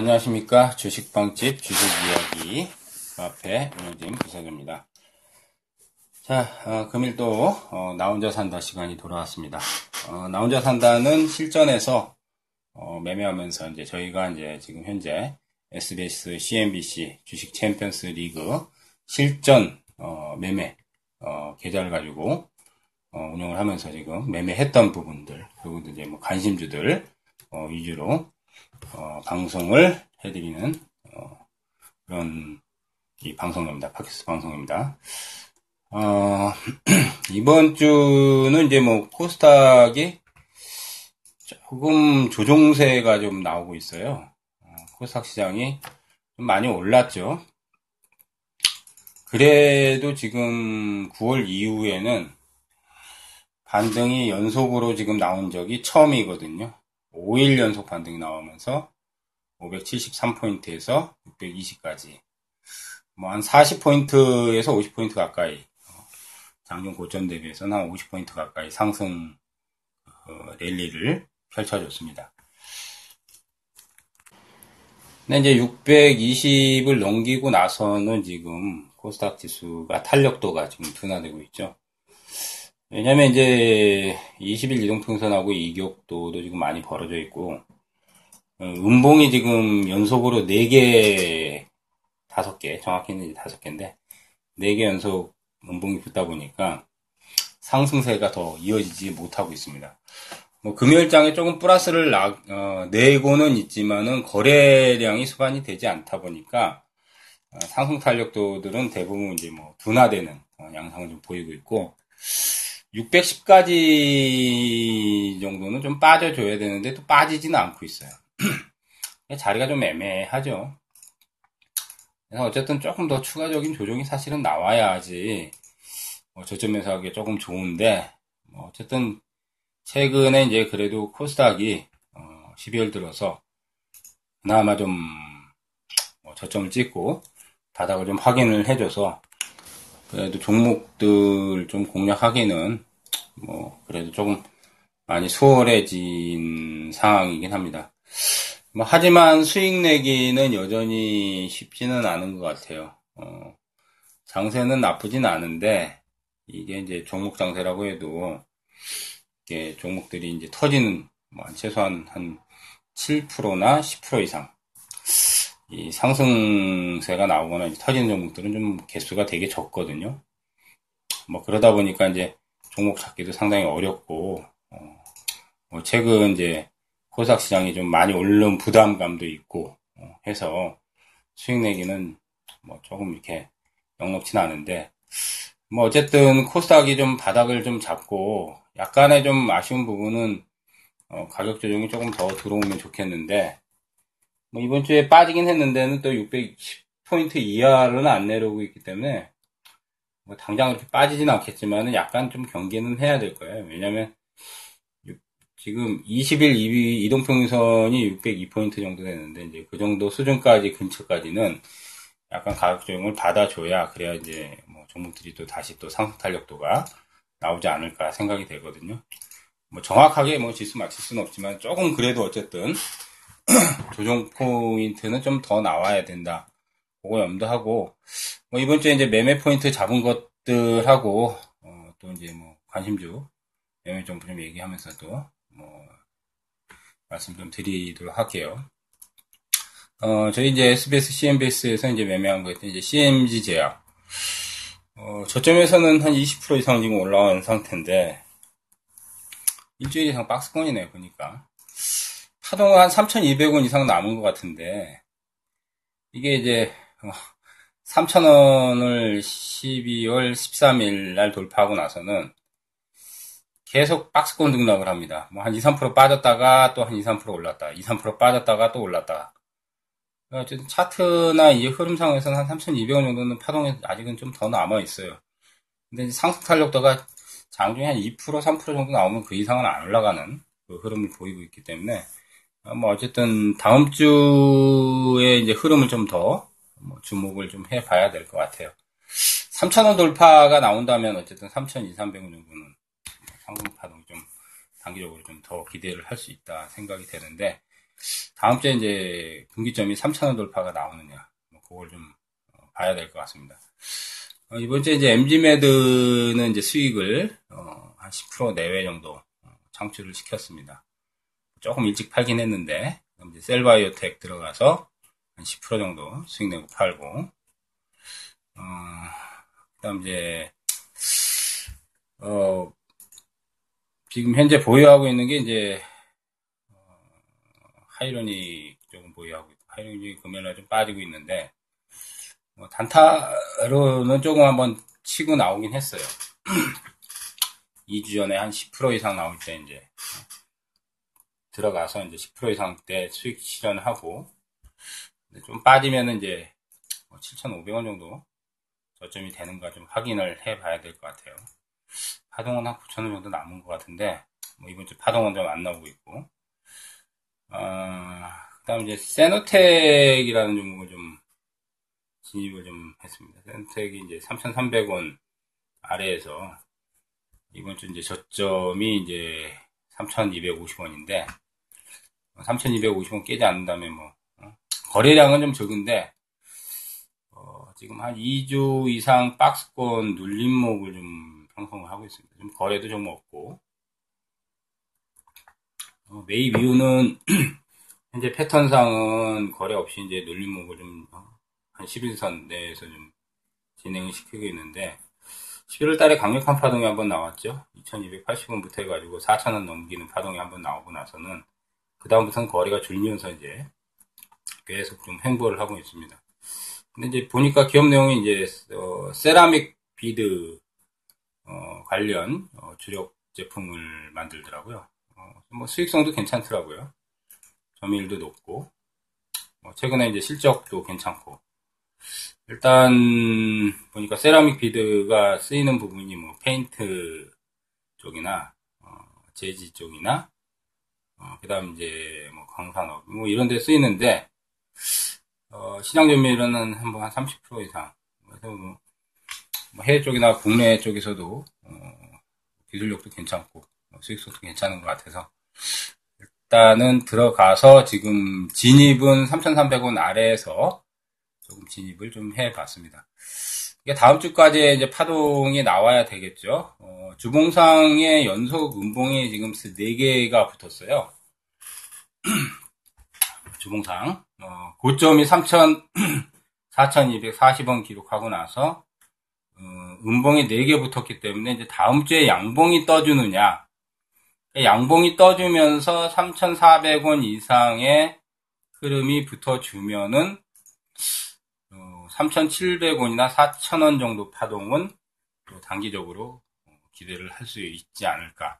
네, 안녕하십니까. 주식방집 주식이야기 앞에 운영진 부석입니다. 자, 어, 금일 또, 어, 나 혼자 산다 시간이 돌아왔습니다. 어, 나 혼자 산다는 실전에서, 어, 매매하면서 이제 저희가 이제 지금 현재 SBS, CNBC 주식 챔피언스 리그 실전, 어, 매매, 어, 계좌를 가지고, 어, 운영을 하면서 지금 매매했던 부분들, 그리고 이제 뭐 관심주들, 어, 위주로 어, 방송을 해드리는 어, 그런 이 방송입니다. 팟캐스트 방송입니다. 어, 이번 주는 이제 뭐 코스닥이 조금 조종세가 좀 나오고 있어요. 어, 코스닥 시장이 좀 많이 올랐죠. 그래도 지금 9월 이후에는 반등이 연속으로 지금 나온 적이 처음이거든요. 5일 연속 반등이 나오면서 573포인트에서 620까지 뭐 한 40포인트에서 50포인트 가까이 장중 고점 대비해서는 한 50포인트 가까이 상승 어, 랠리를 펼쳐줬습니다. 근데 이제 620을 넘기고 나서는 지금 코스닥 지수가 탄력도가 지금 둔화되고 있죠. 왜냐면 이제 20일 이동평선하고 이격도도 지금 많이 벌어져 있고 어, 음봉이 지금 연속으로 4개 5개 정확히는 5개인데 4개 연속 음봉이 붙다 보니까 상승세가 더 이어지지 못하고 있습니다. 뭐 금요일장에 조금 플러스를 나, 어, 내고는 있지만은 거래량이 수반이 되지 않다 보니까 어, 상승 탄력도들은 대부분 이제 뭐 둔화되는 어, 양상을 좀 보이고 있고 610까지 정도는 좀 빠져줘야 되는데 또 빠지지는 않고 있어요. 자리가 좀 애매하죠. 그래서 어쨌든 조금 더 추가적인 조정이 사실은 나와야지 뭐 저점에서 하기 조금 좋은데 뭐 어쨌든 최근에 이제 그래도 코스닥이 어 12월 들어서 그나마 좀 뭐 저점을 찍고 바닥을 좀 확인을 해줘서 그래도 종목들 좀 공략하기는 뭐 그래도 조금 많이 수월해진 상황이긴 합니다. 뭐 하지만 수익 내기는 여전히 쉽지는 않은 것 같아요. 어, 장세는 나쁘진 않은데 이게 이제 종목 장세라고 해도 이게 종목들이 이제 터지는 뭐 최소한 한 7%나 10% 이상 이 상승세가 나오거나 터지는 종목들은 좀 개수가 되게 적거든요. 뭐 그러다 보니까 이제 종목 찾기도 상당히 어렵고 어, 뭐 최근 이제 코스닥 시장이 좀 많이 오른 부담감도 있고 어, 해서 수익 내기는 뭐 조금 이렇게 영롭지는 않은데 뭐 어쨌든 코스닥이 좀 바닥을 좀 잡고 약간의 좀 아쉬운 부분은 어, 가격 조정이 조금 더 들어오면 좋겠는데 뭐 이번 주에 빠지긴 했는데는 또 610포인트 이하로는 안 내려오고 있기 때문에 뭐 당장 그렇게 빠지진 않겠지만은 약간 좀 경계는 해야 될 거예요. 왜냐면 지금 20일 이동평균선이 602포인트 정도 되는데 이제 그 정도 수준까지 근처까지는 약간 가격 조정을 받아줘야 그래야 이제 뭐 종목들이 또 다시 또 상승 탄력도가 나오지 않을까 생각이 되거든요. 뭐 정확하게 뭐 지수 맞출 수는 없지만 조금 그래도 어쨌든 조정 포인트는 좀 더 나와야 된다. 그거 염두하고, 뭐 이번 주에 이제 매매 포인트 잡은 것들하고, 어, 또 이제 뭐 관심주 매매 정보 좀 얘기하면서도 뭐 말씀 좀 드리도록 할게요. 어, 저희 이제 SBS, CNBS에서 이제 매매한 거 이제 CMG 제약. 어, 저점에서는 한 20% 이상 지금 올라온 상태인데, 일주일 이상 박스권이네요, 보니까. 파동은 한 3,200원 이상 남은 것 같은데, 이게 이제, 3,000원을 어, 12월 13일 날 돌파하고 나서는 계속 박스권 등락을 합니다. 뭐 한 2, 3% 빠졌다가 또 한 2, 3% 올랐다. 2, 3% 빠졌다가 또 올랐다. 어쨌든 차트나 이 흐름상에서는 한 3,200원 정도는 파동이 아직은 좀 더 남아 있어요. 근데 상승 탄력도가 장중에 한 2%, 3% 정도 나오면 그 이상은 안 올라가는 그 흐름을 보이고 있기 때문에 어, 뭐 어쨌든 다음 주에 이제 흐름을 좀더 뭐 주목을 좀 해봐야 될 것 같아요. 3,000원 돌파가 나온다면 어쨌든 3,200, 300원 정도는 상승 파동이 좀 단기적으로 좀 더 기대를 할 수 있다 생각이 되는데 다음 주에 이제 분기점이 3,000원 돌파가 나오느냐, 뭐 그걸 좀 어, 봐야 될 것 같습니다. 어, 이번 주에 이제 MG매드는 이제 수익을 어, 한10% 내외 정도 어, 창출을 시켰습니다. 조금 일찍 팔긴 했는데, 이제 셀바이오텍 들어가서 한 10% 정도 수익 내고 팔고, 어, 그 다음 이제, 어, 지금 현재 보유하고 있는 게 이제, 어, 하이로닉 조금 보유하고 있고, 하이로닉 금요일날 좀 빠지고 있는데, 뭐 단타로는 조금 한번 치고 나오긴 했어요. 2주 전에 한 10% 이상 나올 때 이제 들어가서 이제 10% 이상 때 수익 실현하고 좀 빠지면은 이제 7,500원 뭐 정도 저점이 되는가 좀 확인을 해 봐야 될 것 같아요. 파동은 한 9,000원 정도 남은 것 같은데 뭐 이번 주 파동은 좀 안 나오고 있고 어, 그 다음 이제 세노텍이라는 종목을 좀 진입을 좀 했습니다. 센텍이 이제 3,300원 아래에서 이번 주 이제 저점이 이제 3,250원인데 3,250원 깨지 않는다면 뭐 어? 거래량은 좀 적은데 어, 지금 한 2주 이상 박스권 눌림목을 좀 형성을 하고 있습니다. 좀 거래도 좀 없고 어, 매입 이유는 현재 패턴상은 거래 없이 이제 눌림목을 좀 한 11선 내에서 좀 진행을 시키고 있는데 11월 달에 강력한 파동이 한번 나왔죠. 2280원부터 해가지고 4000원 넘기는 파동이 한번 나오고 나서는 그 다음부터는 거리가 줄면서 이제 계속 좀 횡보를 하고 있습니다. 근데 이제 보니까 기업 내용이 이제 어, 세라믹 비드 어, 관련 어, 주력 제품을 만들더라고요. 어, 뭐 수익성도 괜찮더라고요. 점유율도 높고 뭐 최근에 이제 실적도 괜찮고 일단 보니까 세라믹 비드가 쓰이는 부분이 뭐 페인트 쪽이나 어, 제지 쪽이나 어, 그다음 이제 뭐 광산업 뭐 이런 데 쓰이는데 어, 시장 점유율은 한번 한 30% 이상. 그래서 뭐, 뭐 해외 쪽이나 국내 쪽에서도 어, 기술력도 괜찮고 뭐 수익성도 괜찮은 것 같아서. 일단은 들어가서 지금 진입은 3,300원 아래에서 조금 진입을 좀 해봤습니다. 다음 주까지 이제 파동이 나와야 되겠죠. 어, 주봉상의 연속 음봉이 지금 4개가 붙었어요. 주봉상. 어, 고점이 3,000, 4,240원 기록하고 나서, 어, 음봉이 4개 붙었기 때문에 이제 다음 주에 양봉이 떠주느냐. 양봉이 떠주면서 3,400원 이상의 흐름이 붙어주면은 3,700원이나 4,000원 정도 파동은 단기적으로 기대를 할 수 있지 않을까.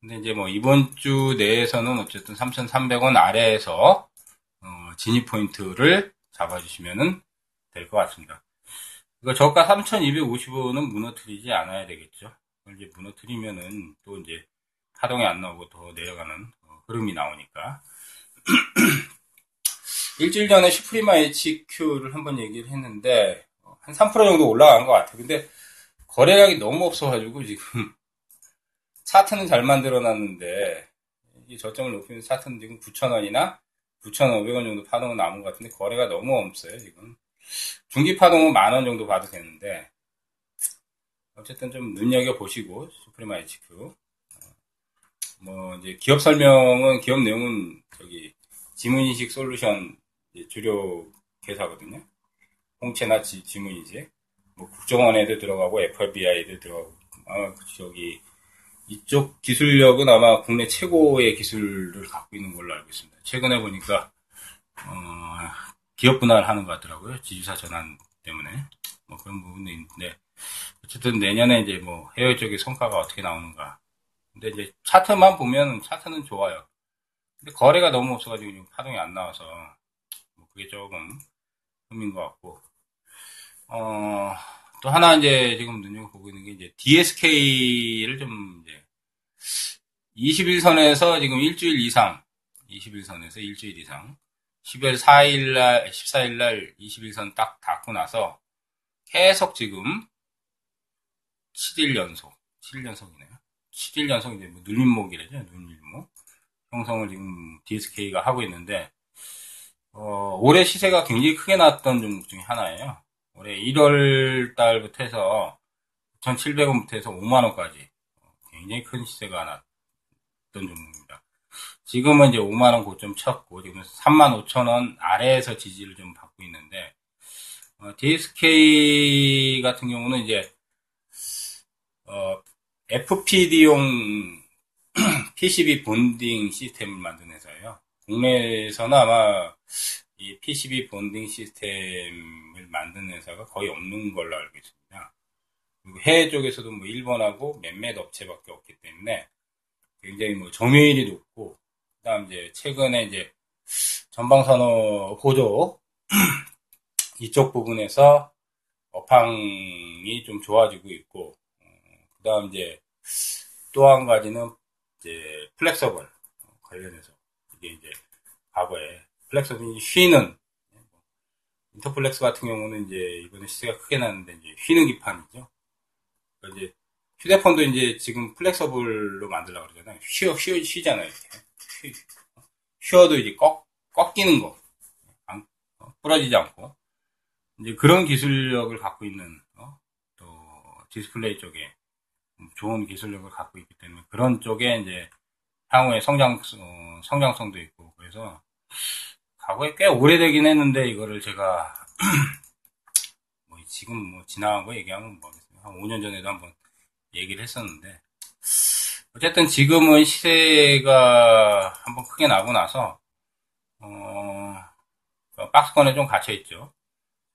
근데 이제 뭐 이번 주 내에서는 어쨌든 3,300원 아래에서 어, 진입 포인트를 잡아주시면 될것 같습니다. 이거 저가 3,250원은 무너뜨리지 않아야 되겠죠. 이제 무너뜨리면은 또 이제 파동이 안 나오고 더 내려가는 어, 흐름이 나오니까. 일주일 전에 슈프리마 HQ를 한번 얘기를 했는데 어, 한3% 정도 올라간 것 같아요. 근데 거래량이 너무 없어가지고 지금 차트는 잘 만들어놨는데 이 저점을 높이면 차트는 지금 9,000원이나 9,500원 정도 파동은 남은 것 같은데 거래가 너무 없어요 지금. 중기 파동은 만 원 정도 봐도 되는데 어쨌든 좀 눈여겨 보시고 슈프리마 HQ 어, 뭐 이제 기업 설명은 기업 내용은 저기 지문인식 솔루션 주력 회사거든요. 홍채나 지, 지문이지. 뭐 국정원에도 들어가고 FBI에도 들어가고 아 저기 이쪽 기술력은 아마 국내 최고의 기술을 갖고 있는 걸로 알고 있습니다. 최근에 보니까 어, 기업 분할하는 것 같더라고요. 지주사 전환 때문에 뭐 그런 부분도 있는데 어쨌든 내년에 이제 뭐 해외 쪽의 성과가 어떻게 나오는가. 근데 이제 차트만 보면 차트는 좋아요. 근데 거래가 너무 없어가지고 파동이 안 나와서 그게 조금 흠인 것 같고, 어, 또 하나 이제 지금 눈여겨보고 있는 게 이제 DSK를 좀 이제 21선에서 지금 일주일 이상, 21선에서 일주일 이상, 10월 4일날, 14일날 21선 딱 닫고 나서 계속 지금 7일 연속, 7일 연속이네요. 7일 연속 이제 뭐 눌림목이래죠, 눌림목. 형성을 지금 DSK가 하고 있는데, 어, 올해 시세가 굉장히 크게 나왔던 종목 중에 하나예요. 올해 1월 달부터 해서 2,700원부터 해서 5만원까지 굉장히 큰 시세가 났던 종목입니다. 지금은 이제 5만원 고점 쳤고, 지금 3만 5천원 아래에서 지지를 좀 받고 있는데, 어, DSK 같은 경우는 이제, 어, FPD용 PCB 본딩 시스템을 만든 회사예요. 국내에서는 아마 이 PCB 본딩 시스템을 만든 회사가 거의 없는 걸로 알고 있습니다. 그리고 해외 쪽에서도 뭐 일본하고 몇몇 업체밖에 없기 때문에 굉장히 뭐 점유율이 높고, 그 다음 이제 최근에 이제 전방산업 보조 이쪽 부분에서 업황이 좀 좋아지고 있고, 그 다음 이제 또 한 가지는 이제 flexible 관련해서 이게 이제 과거에 flexible이 휘는 인터플렉스 같은 경우는 이제 이번에 시세가 크게 났는데 이제 휘는 기판이죠. 그러니까 이제 휴대폰도 이제 지금 flexible로 만들려고 그러잖아요. 휘어, 휘어, 휘잖아요. 이렇게. 휘, 휘어도 이제 꺾, 꺾이는 거. 안, 어, 부러지지 않고. 이제 그런 기술력을 갖고 있는, 어, 또, 디스플레이 쪽에 좋은 기술력을 갖고 있기 때문에 그런 쪽에 이제 향후에 성장, 어, 성장성도 있고, 그래서 과거에 꽤 오래되긴 했는데 이거를 제가 뭐 지금 뭐 지나간 거 얘기하면 뭐겠어요. 한 5년 전에도 한번 얘기를 했었는데 어쨌든 지금은 시세가 한번 크게 나고 나서 어, 박스권에 좀 갇혀 있죠.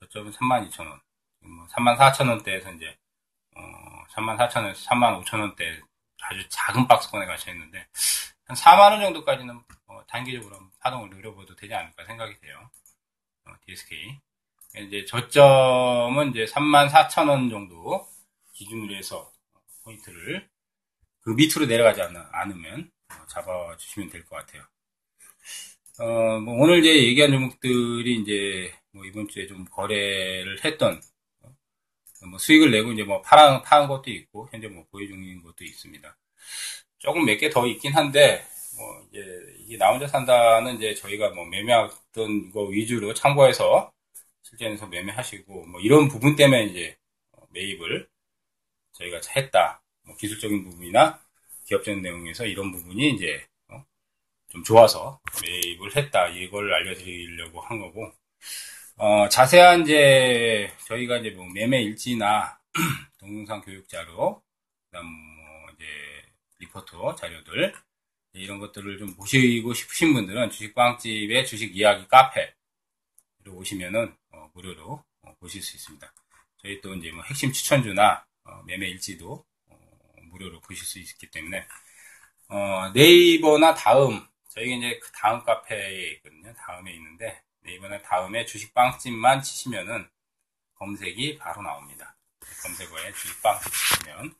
저점은 32,000원. 뭐 34,000원대에서 이제 어, 34,000원에서 35,000원대 아주 작은 박스권에 갇혀 있는데 한 4만 원 정도까지는 어, 단기적으로 파동을 노려봐도 되지 않을까 생각이 돼요. 어, DSK. 이제 저점은 이제 34,000원 정도 기준으로 해서 포인트를 그 밑으로 내려가지 않으면 어, 잡아주시면 될 것 같아요. 어, 뭐 오늘 이제 얘기한 종목들이 이제 뭐 이번 주에 좀 거래를 했던 어, 뭐 수익을 내고 이제 뭐 파란 파는 것도 있고 현재 뭐 보유 중인 것도 있습니다. 조금 몇 개 더 있긴 한데 뭐 이제 이게 나 혼자 산다는 이제 저희가 뭐 매매했던 거 위주로 참고해서 실전에서 매매하시고 뭐 이런 부분 때문에 이제 매입을 저희가 했다. 뭐 기술적인 부분이나 기업적인 내용에서 이런 부분이 이제 어좀 좋아서 매입을 했다. 이걸 알려드리려고 한 거고 어 자세한 이제 저희가 이제 뭐 매매 일지나 동영상 교육 자료, 그다음 뭐 이제 리포트 자료들 이런 것들을 좀 보시고 싶으신 분들은 주식빵집의 주식 이야기 카페로 오시면은 어, 무료로 어, 보실 수 있습니다. 저희 또 이제 뭐 핵심 추천주나 어, 매매 일지도 무료로 보실 수 있기 때문에 네이버나 다음 저희가 이제 그 다음 카페에 있거든요. 다음에 있는데 네이버나 다음에 주식빵집만 치시면은 검색이 바로 나옵니다. 검색어에 주식빵집 치시면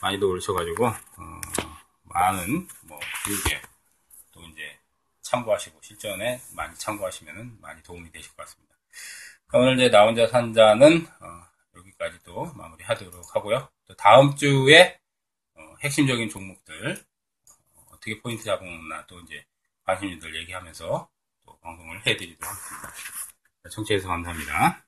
많이도 오르셔가지고 어, 많은 뭐 교육에 또 이제 참고하시고 실전에 많이 참고하시면 많이 도움이 되실 것 같습니다. 오늘 이제 나 혼자 산자는 어, 여기까지 또 마무리하도록 하고요. 또 다음 주에 어, 핵심적인 종목들 어, 떻게 포인트 잡으나 또 이제 관심인들 얘기하면서 또 방송을 해드리도록 하겠습니다. 청취해주셔서 감사합니다.